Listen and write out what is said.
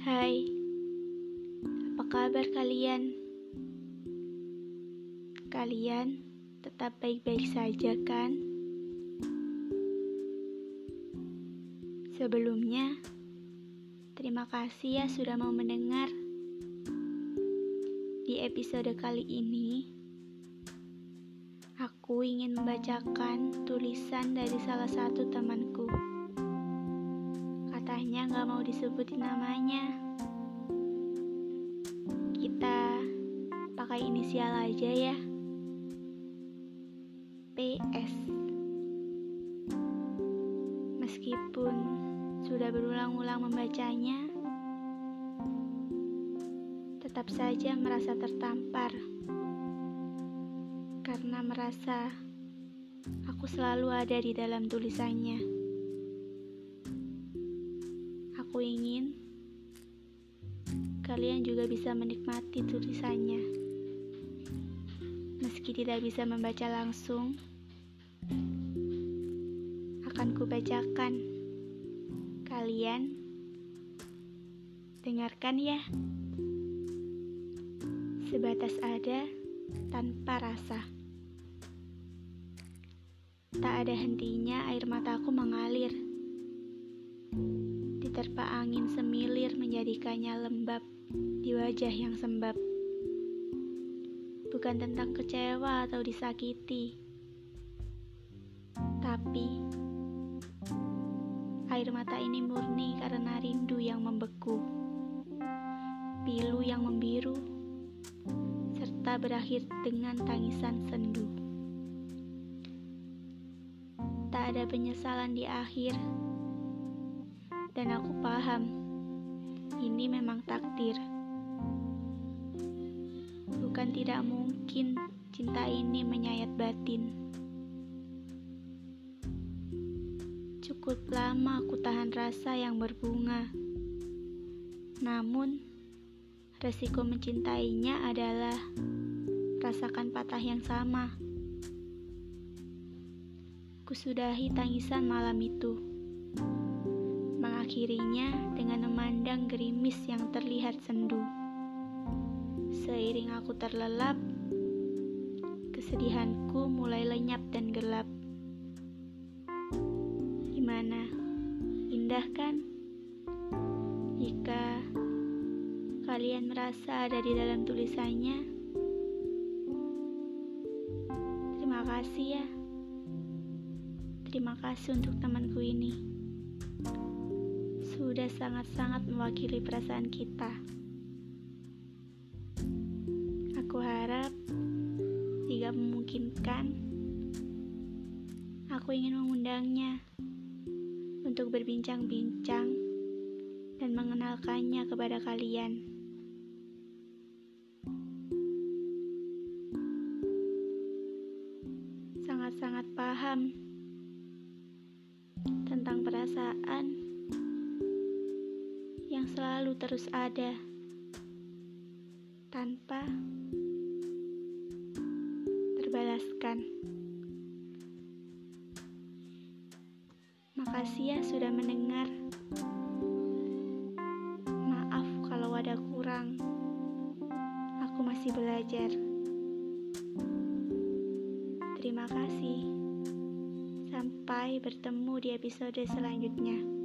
Hai, apa kabar kalian? Kalian tetap baik-baik saja, kan? Sebelumnya, terima kasih ya sudah mau mendengar. Di episode kali ini, aku ingin membacakan tulisan dari salah satu temanku. Katanya gak mau disebutin namanya. Kita pakai inisial aja ya. PS. Meskipun sudah berulang-ulang membacanya, tetap saja merasa tertampar karena merasa aku selalu ada di dalam tulisannya. Ingin kalian juga bisa menikmati tulisannya, meski tidak bisa membaca langsung akan kubacakan. Kalian dengarkan ya. Sebatas ada tanpa rasa. Tak ada hentinya air mataku mengalir. Diterpa angin semilir menjadikannya lembab di wajah yang sembab. Bukan tentang kecewa atau disakiti tapi air mata ini murni karena rindu yang membeku, pilu yang membiru, serta berakhir dengan tangisan sendu. Tak ada penyesalan di akhir, dan aku paham ini memang takdir. Bukan tidak mungkin cinta ini menyayat batin. Cukup lama aku tahan rasa yang berbunga. Namun, resiko mencintainya adalah rasakan patah yang sama. Kusudahi tangisan malam itu. Mengakhirinya dengan memandang gerimis yang terlihat sendu. Seiring aku terlelap, kesedihanku mulai lenyap dan gelap. Gimana? Indah kan? Jika kalian merasa ada di dalam tulisannya, terima kasih ya. Terima kasih untuk temanku ini. Sudah sangat-sangat mewakili perasaan kita. Aku harap jika memungkinkan, aku ingin mengundangnya untuk berbincang-bincang dan mengenalkannya kepada kalian. Sangat-sangat paham tentang perasaan yang selalu terus ada tanpa terbalaskan. Makasih ya sudah mendengar. Maaf kalau ada kurang. Aku masih belajar. Terima kasih. Sampai bertemu di episode selanjutnya.